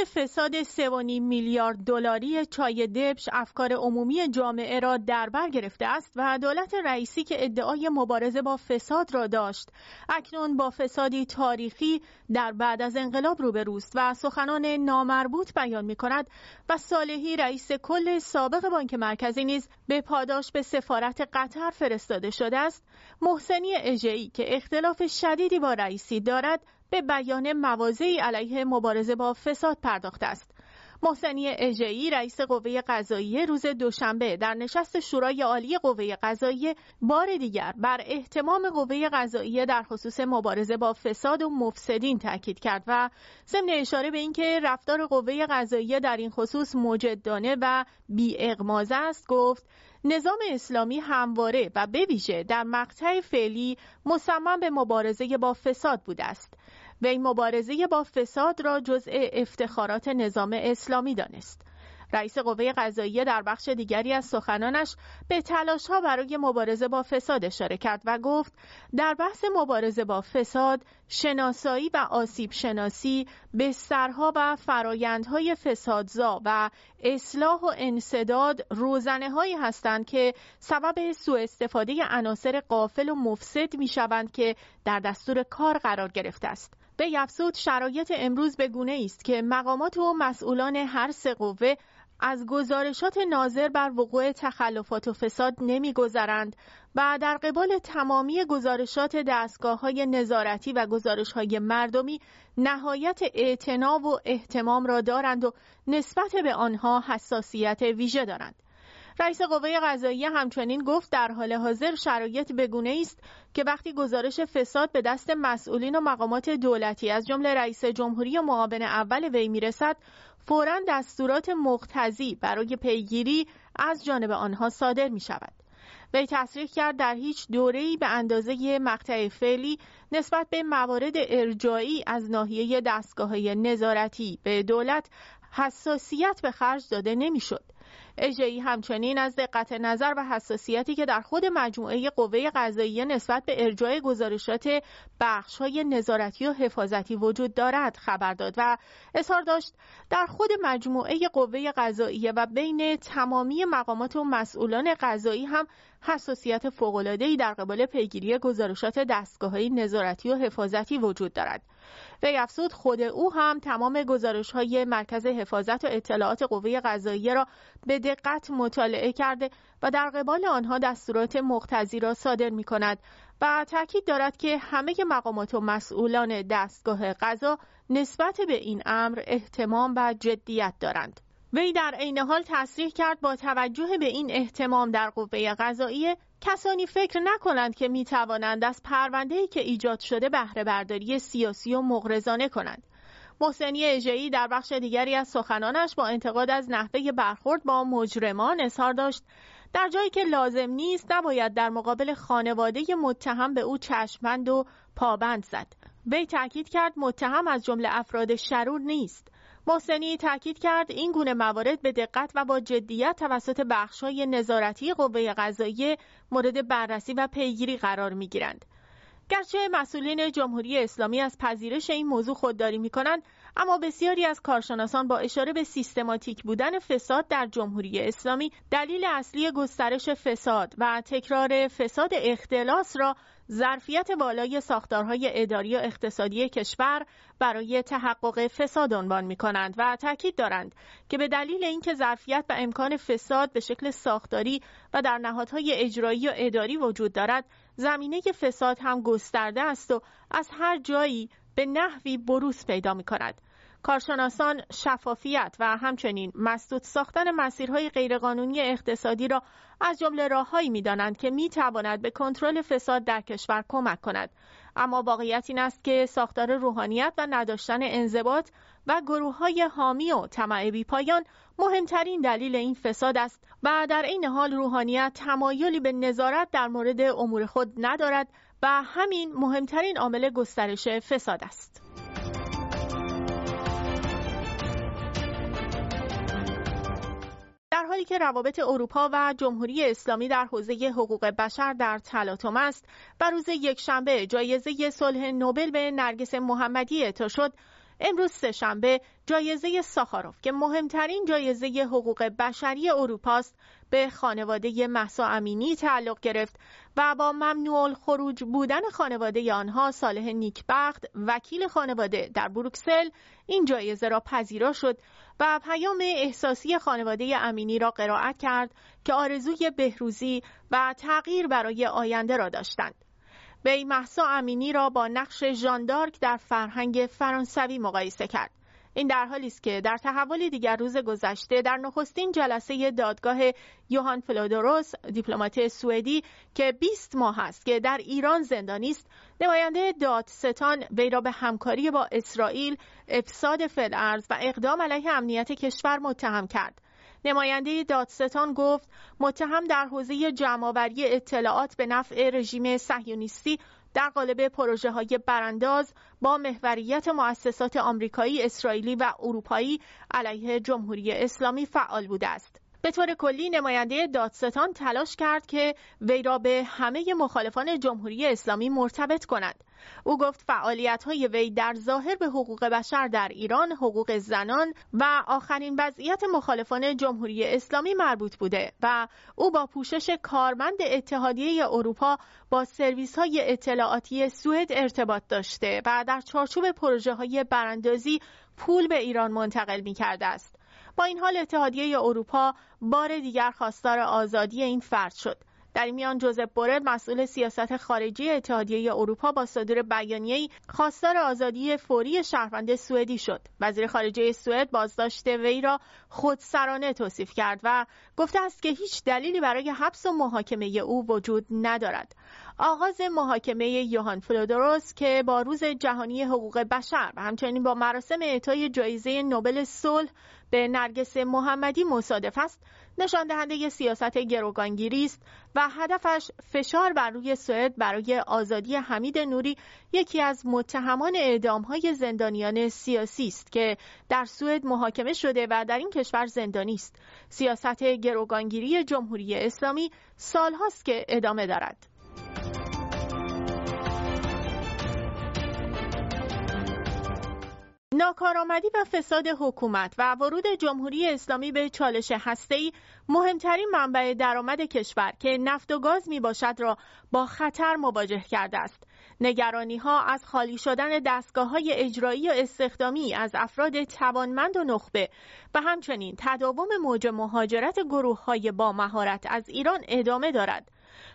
که فساد 3.5 میلیارد دلاری چای دبش افکار عمومی جامعه را در بر گرفته است و دولت رئیسی که ادعای مبارزه با فساد را داشت. اکنون با فسادی تاریخی در بعد از انقلاب روبروست و سخنان نامربوط بیان می کند و صالحی رئیس کل سابق بانک مرکزی نیز به پاداش به سفارت قطر فرستاده شده است. محسنی اجهی که اختلاف شدیدی با رئیسی دارد به بیان موازی علیه مبارزه با فساد پرداخته است. محسنی اژه‌ای رئیس قوه قضاییه روز دوشنبه در نشست شورای عالی قوه قضاییه بار دیگر بر احتمام قوه قضاییه در خصوص مبارزه با فساد و مفسدین تاکید کرد و ضمن اشاره به اینکه رفتار قوه قضاییه در این خصوص مجدانه و بی است گفت نظام اسلامی همواره و به ویژه در مقطع فعلی مصمم به مبارزه با فساد بوده است وی مبارزه با فساد را جزء افتخارات نظام اسلامی دانست. رئیس قوه قضاییه در بخش دیگری از سخنانش به تلاش ها برای مبارزه با فساد اشاره کرد و گفت در بحث مبارزه با فساد شناسایی و آسیب شناسی بسترها و فرایندهای فسادزا و اصلاح و انصداد روزنه هایی هستند که سبب سوء استفاده عناصر قافل و مفسد می شوند که در دستور کار قرار گرفته است. به افزود شرایط امروز به گونه است که مقامات و مسئولان هر سه قوه از گزارشات ناظر بر وقوع تخلفات و فساد نمیگذرند و در قبال تمامی گزارشات دستگاه های نظارتی و گزارش های مردمی نهایت اعتنا و احتمام را دارند و نسبت به آنها حساسیت ویژه دارند. رئیس قوه قضاییه همچنین گفت در حال حاضر شرایط بگونه است که وقتی گزارش فساد به دست مسئولین و مقامات دولتی از جمله رئیس جمهوری و معاون اول وی می‌رسد فورا دستورات مقتضی برای پیگیری از جانب آنها صادر می شود. وی تصریح کرد در هیچ دوره‌ای به اندازه مقطع فعلی نسبت به موارد ارجایی از ناحیه دستگاه نظارتی به دولت حساسیت به خرج داده نمی‌شد. اجهی همچنین از دقت نظر و حساسیتی که در خود مجموعه قوه قضاییه نسبت به ارجاع گزارشات بخش های نظارتی و حفاظتی وجود دارد خبر داد و اظهار داشت در خود مجموعه قوه قضاییه و بین تمامی مقامات و مسئولان قضایی هم حساسیت فوق‌العاده‌ای در قبال پیگیری گزارشات دستگاه های نظارتی و حفاظتی وجود دارد. وی افزود خود او هم تمام گزارش های مرکز حفاظت و اطلاعات قوه قضاییه را به دقت مطالعه کرده و در قبال آنها دستورات مقتضی را صادر می کند و تاکید دارد که همه مقامات و مسئولان دستگاه قضا نسبت به این امر احتمام و جدیت دارند. وی در عین حال تصریح کرد با توجه به این احتمام در قوه قضاییه کسانی فکر نکنند که می توانند از پرونده که ایجاد شده بهره برداری سیاسی و مغرضانه کنند. محسنی اژه‌ای در بخش دیگری از سخنانش با انتقاد از نحوه برخورد با مجرمان اظهار داشت. در جایی که لازم نیست نباید در مقابل خانواده متهم به او چشمند و پابند زد. وی تاکید کرد متهم از جمله افراد شرور نیست. محسنی تاکید کرد این گونه موارد به دقت و با جدیت توسط بخش‌های نظارتی قوه قضاییه مورد بررسی و پیگیری قرار می‌گیرند. گرچه مسئولین جمهوری اسلامی از پذیرش این موضوع خودداری می کنند اما بسیاری از کارشناسان با اشاره به سیستماتیک بودن فساد در جمهوری اسلامی دلیل اصلی گسترش فساد و تکرار فساد اختلاس را ظرفیت بالای ساختارهای اداری و اقتصادی کشور برای تحقق فساد عنوان می کنند و تاکید دارند که به دلیل اینکه ظرفیت و امکان فساد به شکل ساختاری و در نهادهای اجرایی و اداری وجود دارد زمینه فساد هم گسترده است و از هر جایی به نحوی بروز پیدا می کند. کارشناسان شفافیت و همچنین مسدود ساختن مسیرهای غیرقانونی اقتصادی را از جمله راههایی می‌دانند که می تواند به کنترل فساد در کشور کمک کند اما واقعیت این است که ساختار روحانیت و نداشتن انضباط و گروه های حامی و طمع پایان مهمترین دلیل این فساد است و در این حال روحانیت تمایلی به نظارت در مورد امور خود ندارد و همین مهمترین عامل گسترش فساد است. در حالی که روابط اروپا و جمهوری اسلامی در حوزه حقوق بشر در تلاطم است و روز یکشنبه جایزه صلح نوبل به نرگس محمدی اعطا شد. امروز سهشنبه جایزه ساخاروف که مهمترین جایزه حقوق بشری اروپاست به خانواده محسا امینی تعلق گرفت و با ممنوع خروج بودن خانواده آنها صالح نیکبخت وکیل خانواده در بروکسل این جایزه را پذیرا شد و پیام احساسی خانواده امینی را قرائت کرد که آرزوی بهروزی و تغییر برای آینده را داشتند. وی محسا امینی را با نقش ژاندارک در فرهنگ فرانسوی مقایسه کرد. این در حالی است که در تحول دیگر روز گذشته در نخستین جلسه دادگاه یوهان فلودوروس دیپلمات سوئدی که 20 ماه است که در ایران زندانی است نماینده دادستان وی را به همکاری با اسرائیل افساد فلعرز و اقدام علیه امنیت کشور متهم کرد نماینده دادستان گفت متهم در حوزه جمعآوری اطلاعات به نفع رژیم صهیونیستی در قالب پروژه های برانداز با محوریت مؤسسات آمریکایی، اسرائیلی و اروپایی علیه جمهوری اسلامی فعال بوده است. به طور کلی نماینده دادستان تلاش کرد که وی را به همه مخالفان جمهوری اسلامی مرتبط کند. او گفت فعالیت های وی در ظاهر به حقوق بشر در ایران، حقوق زنان و آخرین وضعیت مخالفان جمهوری اسلامی مربوط بوده و او با پوشش کارمند اتحادیه اروپا با سرویس های اطلاعاتی سوئد ارتباط داشته و در چارچوب پروژه های براندازی پول به ایران منتقل می کرده است. با این حال اتحادیه اروپا بار دیگر خواستار آزادی این فرد شد. در میان جوزپ بورل مسئول سیاست خارجی اتحادیه اروپا با صدور بیانیه‌ای خواستار آزادی فوری شهروند سوئدی شد. وزیر خارجه سوئد بازداشت وی را خودسرانه توصیف کرد و گفته است که هیچ دلیلی برای حبس و محاکمه او وجود ندارد. آغاز محاکمه یوهان فلودوروس که با روز جهانی حقوق بشر و همچنین با مراسم اعطای جایزه نوبل صلح به نرگس محمدی مصادف است. نشان دهنده سیاست گروگانگیری است و هدفش فشار بر روی سوئد برای آزادی حمید نوری یکی از متهمان های زندانیان سیاسی است که در سوئد محاکمه شده و در این کشور زندانی است. سیاست گروگانگیری جمهوری اسلامی سالهاست که ادامه دارد. ناکارآمدی و فساد حکومت و ورود جمهوری اسلامی به چالش هسته‌ای مهمترین منبع درآمد کشور که نفت و گاز می باشد را با خطر مواجه کرده است. نگرانی ها از خالی شدن دستگاه های اجرایی و استخدامی از افراد توانمند و نخبه و همچنین تداوم موج مهاجرت گروه های با مهارت از ایران ادامه دارد.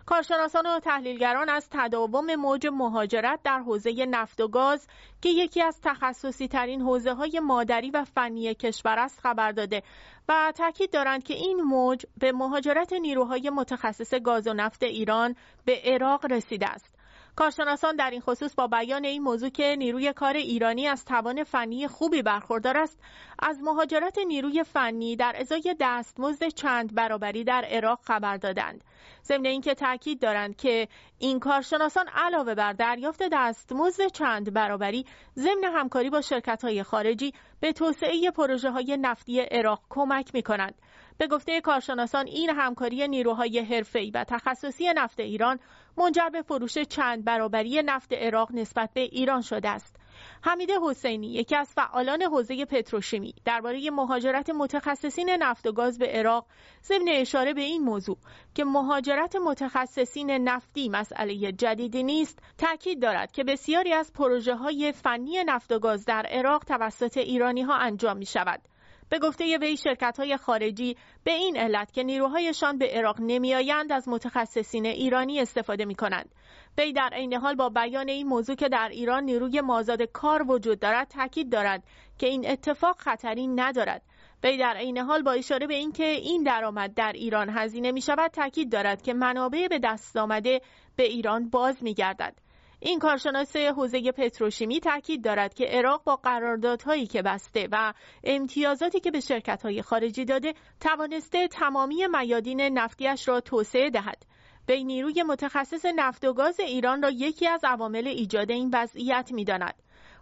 کارشناسان و تحلیلگران از تداوم موج مهاجرت در حوزه نفت و گاز که یکی از تخصصی ترین حوزه های مادری و فنی کشور است خبر داده و تاکید دارند که این موج به مهاجرت نیروهای متخصص گاز و نفت ایران به عراق رسیده است. کارشناسان در این خصوص با بیان این موضوع که نیروی کار ایرانی از توان فنی خوبی برخوردار است از مهاجرت نیروی فنی در ازای دستمزد چند برابری در عراق خبر دادند. ضمن اینکه تاکید دارند که این کارشناسان علاوه بر دریافت دستمزد چند برابری ضمن همکاری با شرکت های خارجی به توسعه پروژه های نفتی عراق کمک می کنند به گفته کارشناسان این همکاری نیروهای حرفه‌ای و تخصصی نفت ایران منجر به فروش چند برابری نفت عراق نسبت به ایران شده است. حمید حسینی یکی از فعالان حوزه پتروشیمی درباره مهاجرت متخصصین نفت و گاز به عراق ضمن اشاره به این موضوع که مهاجرت متخصصین نفتی مسئله جدیدی نیست تاکید دارد که بسیاری از پروژه های فنی نفت و گاز در عراق توسط ایرانی ها انجام می شود به گفته وی شرکت های خارجی به این علت که نیروهایشان به عراق نمیآیند از متخصصین ایرانی استفاده می کنند. وی در عین حال با بیان این موضوع که در ایران نیروی مازاد کار وجود دارد تاکید دارد که این اتفاق خطری ندارد. وی در عین حال با اشاره به اینکه این درآمد در ایران هزینه می شود تاکید دارد که منابع به دست آمده به ایران باز می گردد. این کارشناس حوزه پتروشیمی تاکید دارد که عراق با قراردادهایی که بسته و امتیازاتی که به شرکت‌های خارجی داده توانسته تمامی میادین نفتیش را توسعه دهد. به نیروی متخصص نفت و گاز ایران را یکی از عوامل ایجاد این وضعیت می‌داند.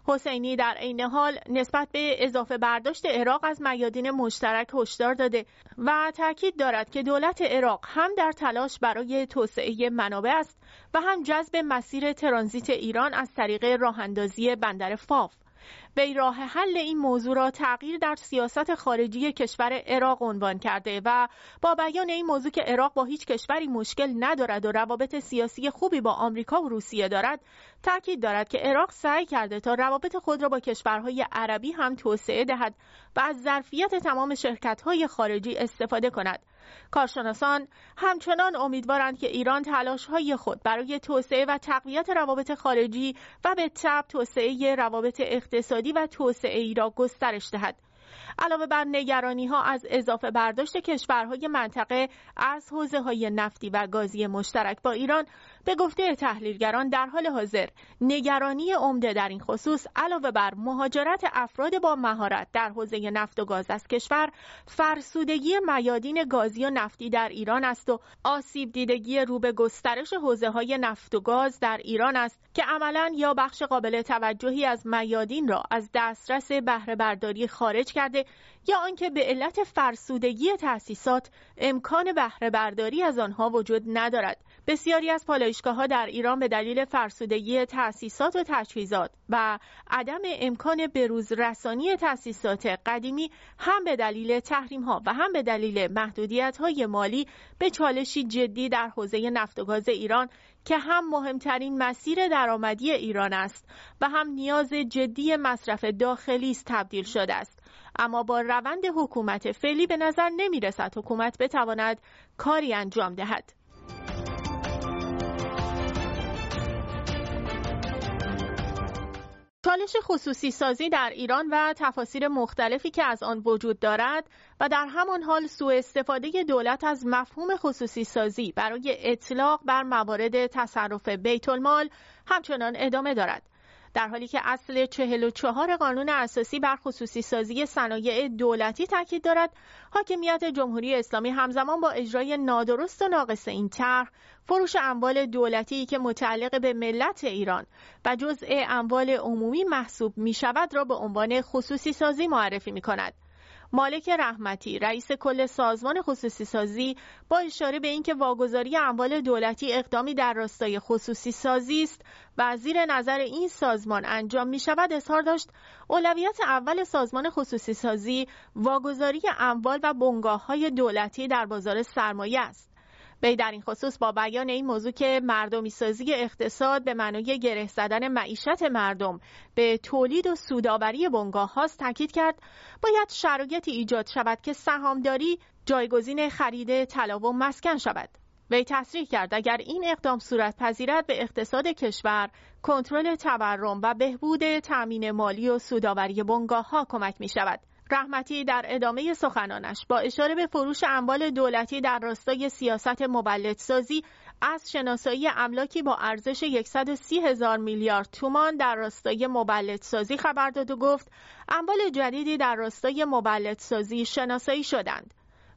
حسینی در عین حال نسبت به اضافه برداشت عراق از میادین مشترک هشدار داده و تاکید دارد که دولت عراق هم در تلاش برای توسعه منابع است و هم جذب مسیر ترانزیت ایران از طریق راه اندازی بندر فاف وی راه حل این موضوع را تغییر در سیاست خارجی کشور عراق عنوان کرده و با بیان این موضوع که عراق با هیچ کشوری مشکل ندارد و روابط سیاسی خوبی با آمریکا و روسیه دارد تاکید دارد که عراق سعی کرده تا روابط خود را با کشورهای عربی هم توسعه دهد و از ظرفیت تمام شرکت‌های خارجی استفاده کند. کارشناسان همچنان امیدوارند که ایران تلاش‌های خود برای توسعه و تقویت روابط خارجی و به تب توسعه روابط اقتصادی و توسعه ای را گسترش دهد. علاوه بر نگرانی ها از اضافه برداشت کشورهای منطقه از حوزه های نفتی و گازی مشترک با ایران به گفته تحلیلگران در حال حاضر. نگرانی عمده در این خصوص علاوه بر مهاجرت افراد با مهارت در حوزه نفت و گاز از کشور فرسودگی میادین گازی و نفتی در ایران است و آسیب دیدگی رو به گسترش حوزه های نفت و گاز در ایران است که عملا یا بخش قابل توجهی از میادین را از دسترس بهره برداری خارج کرده یا آنکه به علت فرسودگی تأسیسات امکان بهره برداری از آنها وجود ندارد. بسیاری از پالایشگاه ها در ایران به دلیل فرسودگی تأسیسات و تجهیزات و عدم امکان بروز رسانی تأسیسات قدیمی هم به دلیل تحریم ها و هم به دلیل محدودیت های مالی به چالشی جدی در حوزه نفت و گاز ایران که هم مهمترین مسیر درآمدی ایران است و هم نیاز جدی مصرف داخلی است تبدیل شده است. اما با روند حکومت فعلی به نظر نمی رسد حکومت بتواند کاری انجام دهد چالش خصوصی سازی در ایران و تفاسیر مختلفی که از آن وجود دارد و در همان حال سوء استفاده دولت از مفهوم خصوصی سازی برای اطلاق بر موارد تصرف بیت المال همچنان ادامه دارد. در حالی که اصل 44 قانون اساسی بر خصوصی سازی صنایع دولتی تاکید دارد حاکمیت جمهوری اسلامی همزمان با اجرای نادرست و ناقص این طرح فروش اموال دولتی که متعلق به ملت ایران و جزء اموال عمومی محسوب می شود را به عنوان خصوصی سازی معرفی می کند. مالک رحمتی رئیس کل سازمان خصوصی سازی با اشاره به اینکه واگذاری اموال دولتی اقدامی در راستای خصوصی سازی است و زیر نظر این سازمان انجام می شود اظهار داشت اولویت اول سازمان خصوصی سازی واگذاری اموال و بنگاه های دولتی در بازار سرمایه است. وی در این خصوص با بیان این موضوع که مردمی سازی اقتصاد به معنای گره زدن معیشت مردم به تولید و سوداوری بنگاه هاست تاکید کرد. باید شرایطی ایجاد شود که سهامداری جایگزین خرید طلا و مسکن شود. وی تصریح کرد اگر این اقدام صورت پذیرد به اقتصاد کشور کنترل تورم و بهبود تأمین مالی و سوداوری بنگاه ها کمک می شود رحمتی در ادامه سخنانش با اشاره به فروش اموال دولتی در راستای سیاست مولدسازی از شناسایی املاکی با ارزش 130 هزار میلیارد تومان در راستای مولدسازی خبر داد و گفت اموال جدیدی در راستای مولدسازی شناسایی شدند.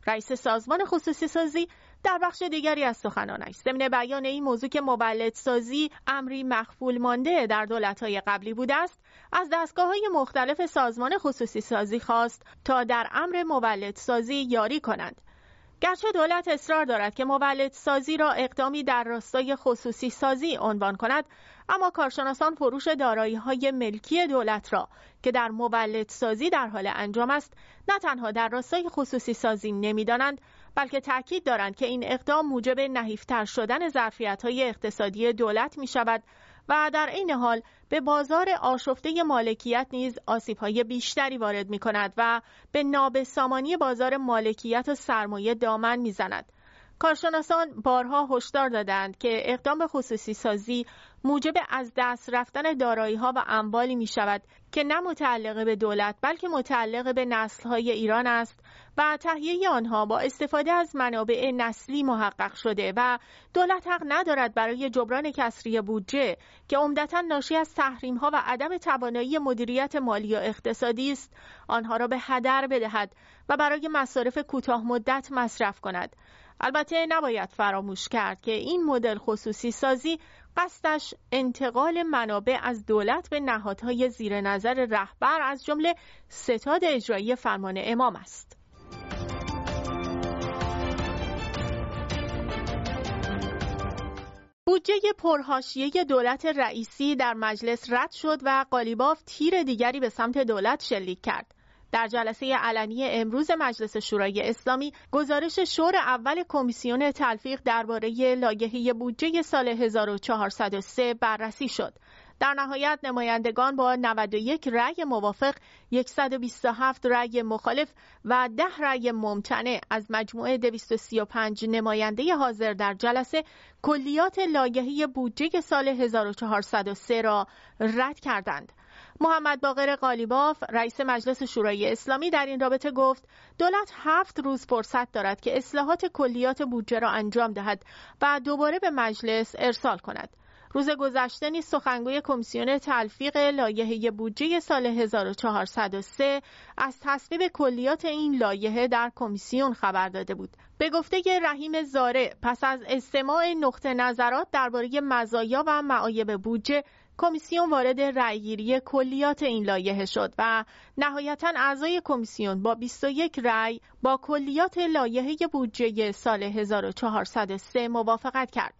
رئیس سازمان خصوصی سازی در بخش دیگری از سخنانش ضمن بیان این موضوع که مولدسازی امری مخفول مانده در دولت‌های قبلی بوده است از دستگاه های مختلف سازمان خصوصی سازی خواست تا در امر مولدسازی یاری کنند. گرچه دولت اصرار دارد که مولد سازی را اقدامی در راستای خصوصی سازی عنوان کند اما کارشناسان فروش دارایی های ملکی دولت را که در مولد سازی در حال انجام است نه تنها در راستای خصوصی سازی نمی‌دانند بلکه تاکید دارند که این اقدام موجب نحیفتر شدن ظرفیت های اقتصادی دولت می شود و در این حال به بازار آشفته مالکیت نیز های بیشتری وارد می کند و به نابسامانی بازار مالکیت و سرمایه دامن می‌زند. کارشناسان بارها هشدار دادند که اقدام به خصوصی سازی موجب از دست رفتن دارایی ها و اموالی می شود که نه متعلق به دولت بلکه متعلق به نسل های ایران است و تهیه آنها با استفاده از منابع نسلی محقق شده و دولت حق ندارد برای جبران کسری بودجه که عمدتا ناشی از تحریم ها و عدم توانایی مدیریت مالی و اقتصادی است آنها را به هدر بدهد و برای مصارف کوتاه مدت مصرف کند. البته نباید فراموش کرد که این مدل خصوصی سازی قصدش انتقال منابع از دولت به نهادهای زیر نظر رهبر از جمله ستاد اجرایی فرمان امام است. بودجه پرهاشیه دولت رئیسی در مجلس رد شد و قالیباف تیر دیگری به سمت دولت شلیک کرد. در جلسه علنی امروز مجلس شورای اسلامی گزارش شور اول کمیسیون تلفیق درباره لایحه بودجه سال 1403 بررسی شد. در نهایت نمایندگان با 91 رأی موافق، 127 رأی مخالف و 10 رأی ممتنع از مجموعه 235 نماینده حاضر در جلسه کلیات لایحه بودجه سال 1403 را رد کردند. محمد باقر قالیباف رئیس مجلس شورای اسلامی در این رابطه گفت دولت هفت روز فرصت دارد که اصلاحات کلیات بودجه را انجام دهد و دوباره به مجلس ارسال کند. روز گذشته نیز سخنگوی کمیسیون تلفیق لایحه بودجه سال 1403 از تصویب کلیات این لایحه در کمیسیون خبر داده بود. به گفته رحیم زاره پس از استماع نقطه نظرات درباره مزایا و معایب بودجه کمیسیون وارد رأیگیری کلیات این لایحه شد و نهایتا اعضای کمیسیون با 21 رأی با کلیات لایحه بودجه سال 1403 موافقت کرد.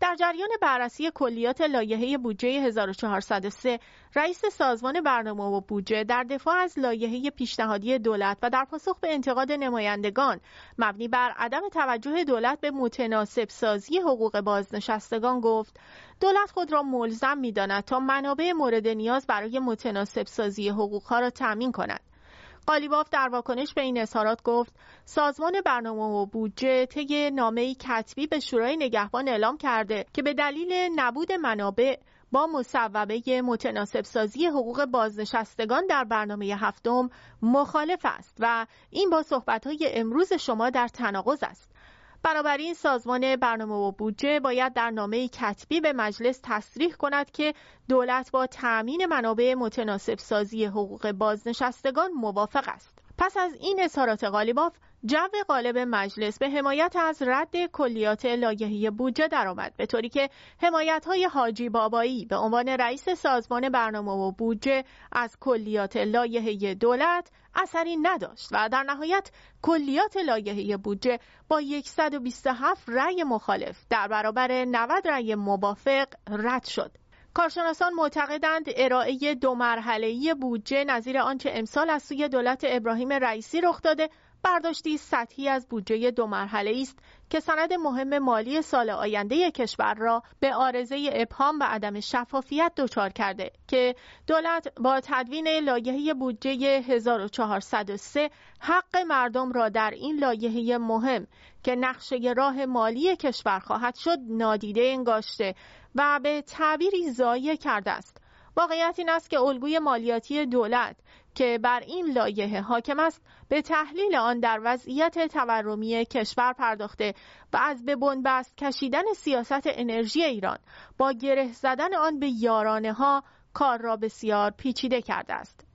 در جریان بررسی کلیات لایحه بودجه 1403 رئیس سازمان برنامه و بودجه در دفاع از لایحه پیشنهادی دولت و در پاسخ به انتقاد نمایندگان مبنی بر عدم توجه دولت به متناسب سازی حقوق بازنشستگان گفت دولت خود را ملزم می‌داند تا منابع مورد نیاز برای متناسب سازی حقوقها را تأمین کند. قالیباف در واکنش به این اظهارات گفت سازمان برنامه و بودجه طی نامه‌ای کتبی به شورای نگهبان اعلام کرده که به دلیل نبود منابع با مصوبه متناسب سازی حقوق بازنشستگان در برنامه هفتم مخالف است و این با صحبت‌های امروز شما در تناقض است. بنابراین سازمان برنامه و بودجه باید در نامه کتبی به مجلس تصریح کند که دولت با تأمین منابع متناسب سازی حقوق بازنشستگان موافق است. پس از این اظهارات غالیباف جو غالب مجلس به حمایت از رد کلیات لایحه بودجه درآمد به طوری که حمایت های حاجی بابایی به عنوان رئیس سازمان برنامه و بودجه از کلیات لایحه دولت اثری نداشت و در نهایت کلیات لایحه بودجه با 127 رأی مخالف در برابر 90 رأی موافق رد شد. کارشناسان معتقدند ارائه دو مرحله‌ای بودجه نظیر آنچه امسال از سوی دولت ابراهیم رئیسی رخ داده برداشتی سطحی از بودجه دو مرحله است که سند مهم مالی سال آینده کشور را به آرزه ابهام و عدم شفافیت دچار کرده که دولت با تدوین لایحه بودجه 1403 حق مردم را در این لایحه مهم که نقشه راه مالی کشور خواهد شد نادیده انگاشته و به تعبیری ضایع کرده است. واقعیت این است که الگوی مالیاتی دولت که بر این لایحه حاکم است به تحلیل آن در وضعیت تورمی کشور پرداخته و از به بنبست کشیدن سیاست انرژی ایران با گره زدن آن به یارانه ها کار را بسیار پیچیده کرده است.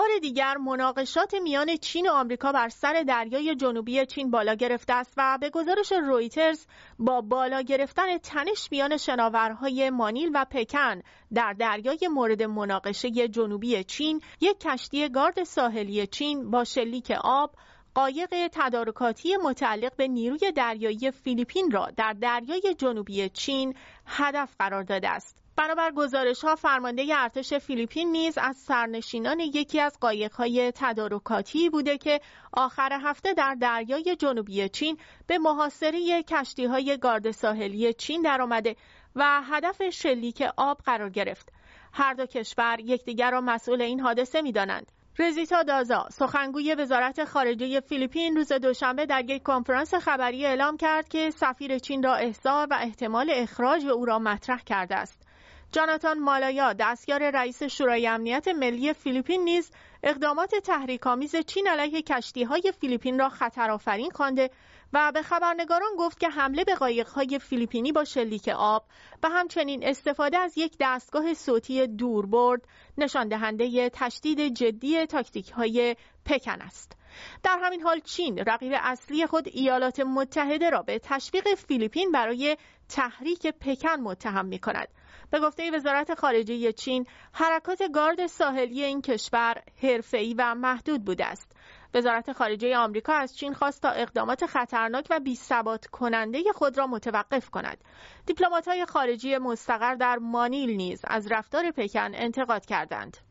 بار دیگر مناقشات میان چین و آمریکا بر سر دریای جنوبی چین بالا گرفته است و به گزارش رویترز با بالا گرفتن تنش میان شناورهای مانیل و پکن در دریای مورد مناقشه جنوبی چین یک کشتی گارد ساحلی چین با شلیک آب قایق تدارکاتی متعلق به نیروی دریایی فیلیپین را در دریای جنوبی چین هدف قرار داده است. بنابر گزارش ها فرمانده ارتش فیلیپین نیز از سرنشینان یکی از قایقهای تدارکاتی بوده که آخر هفته در دریای جنوبی چین به محاصره کشتی های گارد ساحلی چین درآمده و هدف شلیک آب قرار گرفت. هر دو کشور یکدیگر را مسئول این حادثه می‌دانند. رزیتا دازا سخنگوی وزارت خارجه فیلیپین روز دوشنبه در یک کنفرانس خبری اعلام کرد که سفیر چین را احضار و احتمال اخراج او را مطرح کرده است. جاناتان مالایا دستیار رئیس شورای امنیت ملی فیلیپین نیز اقدامات تحریک‌آمیز چین علیه کشتی‌های فیلیپین را خطرآفرین خوانده و به خبرنگاران گفت که حمله به قایق‌های فیلیپینی با شلیک آب و همچنین استفاده از یک دستگاه صوتی دوربرد نشان دهنده تشدید جدی تاکتیک‌های پکن است. در همین حال چین رقیب اصلی خود ایالات متحده را به تشویق فیلیپین برای تحریک پکن متهم می کند. به گفته وزارت خارجه چین حرکات گارد ساحلی این کشور حرفه‌ای و محدود بوده است وزارت خارجه آمریکا از چین خواست تا اقدامات خطرناک و بی‌ثبات کننده خود را متوقف کند. دیپلمات‌های خارجی مستقر در مانیل نیز از رفتار پکن انتقاد کردند.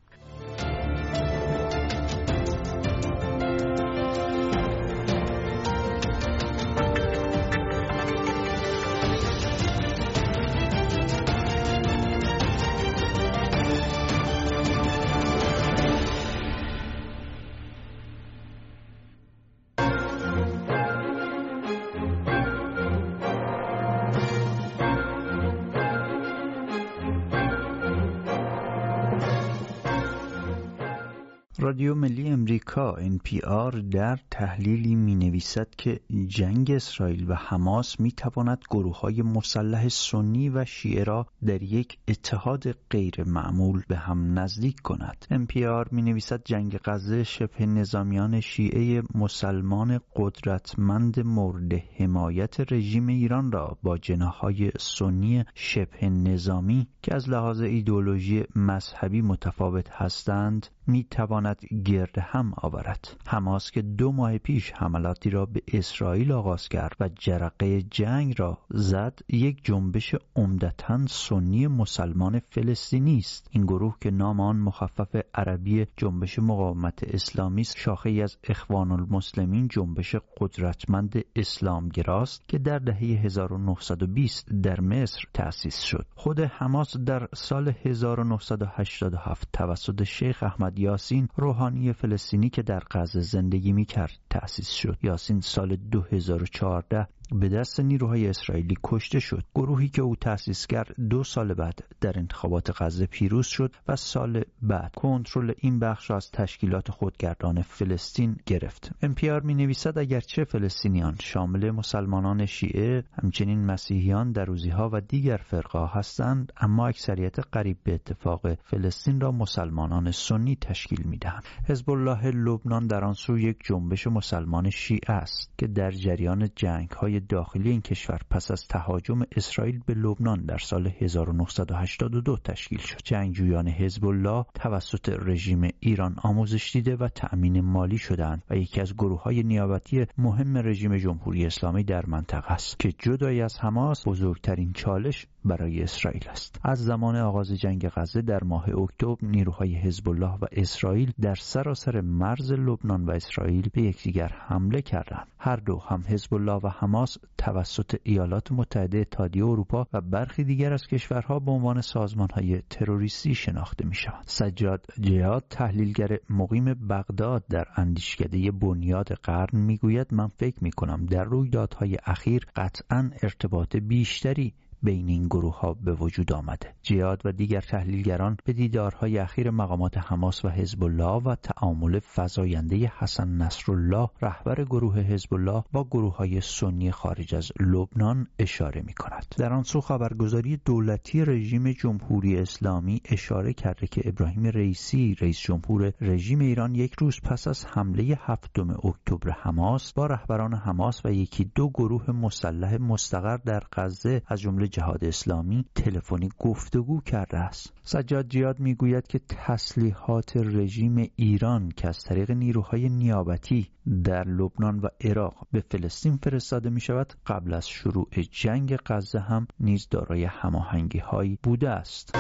رادیو ملی امریکا NPR در تحلیلی می نویسد که جنگ اسرائیل و حماس می تواند گروه های مسلح سنی و شیعه را در یک اتحاد غیر معمول به هم نزدیک کند. NPR می نویسد جنگ غزه شبه نظامیان شیعه مسلمان قدرتمند مورد حمایت رژیم ایران را با جناهای سنی شبه نظامی که از لحاظ ایدولوژی مذهبی متفاوت هستند می تواند گرد هم آورد. حماس که دو ماه پیش حملاتی را به اسرائیل آغاز کرد و جرقه جنگ را زد یک جنبش عمدتا سنی مسلمان فلسطینی است. این گروه که نام آن مخفف عربی جنبش مقاومت اسلامی است شاخه از اخوان المسلمین جنبش قدرتمند اسلامگراست که در دهه 1920 در مصر تأسیس شد. خود حماس در سال 1987 توسط شیخ احمد یاسین روحانی فلسطینی که در غزه زندگی می کرد تأسیس شد. یاسین سال 2014 به دست نیروهای اسرائیلی کشته شد. گروهی که او تأسیس کرد دو سال بعد در انتخابات غزه پیروز شد و سال بعد کنترل این بخش را از تشکیلات خودگردان فلسطین گرفت. امپیار می نویسد اگرچه فلسطینیان شامل مسلمانان شیعه همچنین مسیحیان دروزی ها و دیگر فرقه هستند اما اکثریت قریب به اتفاق فلسطین را مسلمانان سنی تشکیل می دهند حزب الله لبنان در آن سو یک جنبش مسلمان شیعه است که در جریان جنگ های داخلی این کشور پس از تهاجم اسرائیل به لبنان در سال 1982 تشکیل شد. جنگجویان حزب الله توسط رژیم ایران آموزش دیده و تأمین مالی شدند و یکی از گروه های نیابتی مهم رژیم جمهوری اسلامی در منطقه است که جدای از حماس بزرگترین چالش برای اسرائیل است از زمان آغاز جنگ غزه در ماه اکتبر نیروهای حزب الله و اسرائیل در سراسر مرز لبنان و اسرائیل به یکدیگر حمله کردند هر دو هم حزب الله و حماس توسط ایالات متحده اتحادیه اروپا و برخی دیگر از کشورها به عنوان سازمانهای تروریستی شناخته می شوند. سجاد جیاد تحلیلگر مقیم بغداد در اندیشکده بنیاد قرن می‌گوید من فکر می کنم در رویدادهای اخیر قطعا ارتباط بیشتری بین این گروه ها به وجود آمده. جیاد و دیگر تحلیلگران به دیدارهای اخیر مقامات حماس و حزب الله و تعامل فزاینده حسن نصرالله رهبر گروه حزب الله با گروه های سنی خارج از لبنان اشاره می کند در آن سو خبرگزاری دولتی رژیم جمهوری اسلامی اشاره کرده که ابراهیم رئیسی رئیس جمهور رژیم ایران یک روز پس از حمله هفتم اکتبر حماس با رهبران حماس و یکی دو گروه مسلح مستقر در غزه از جمله جهاد اسلامی تلفنی گفتگو کرده است. سجاد جیاد می‌گوید که تسلیحات رژیم ایران که از طریق نیروهای نیابتی در لبنان و عراق به فلسطین فرستاده می شود قبل از شروع جنگ غزه هم نیز دارای هماهنگی هایی بوده است.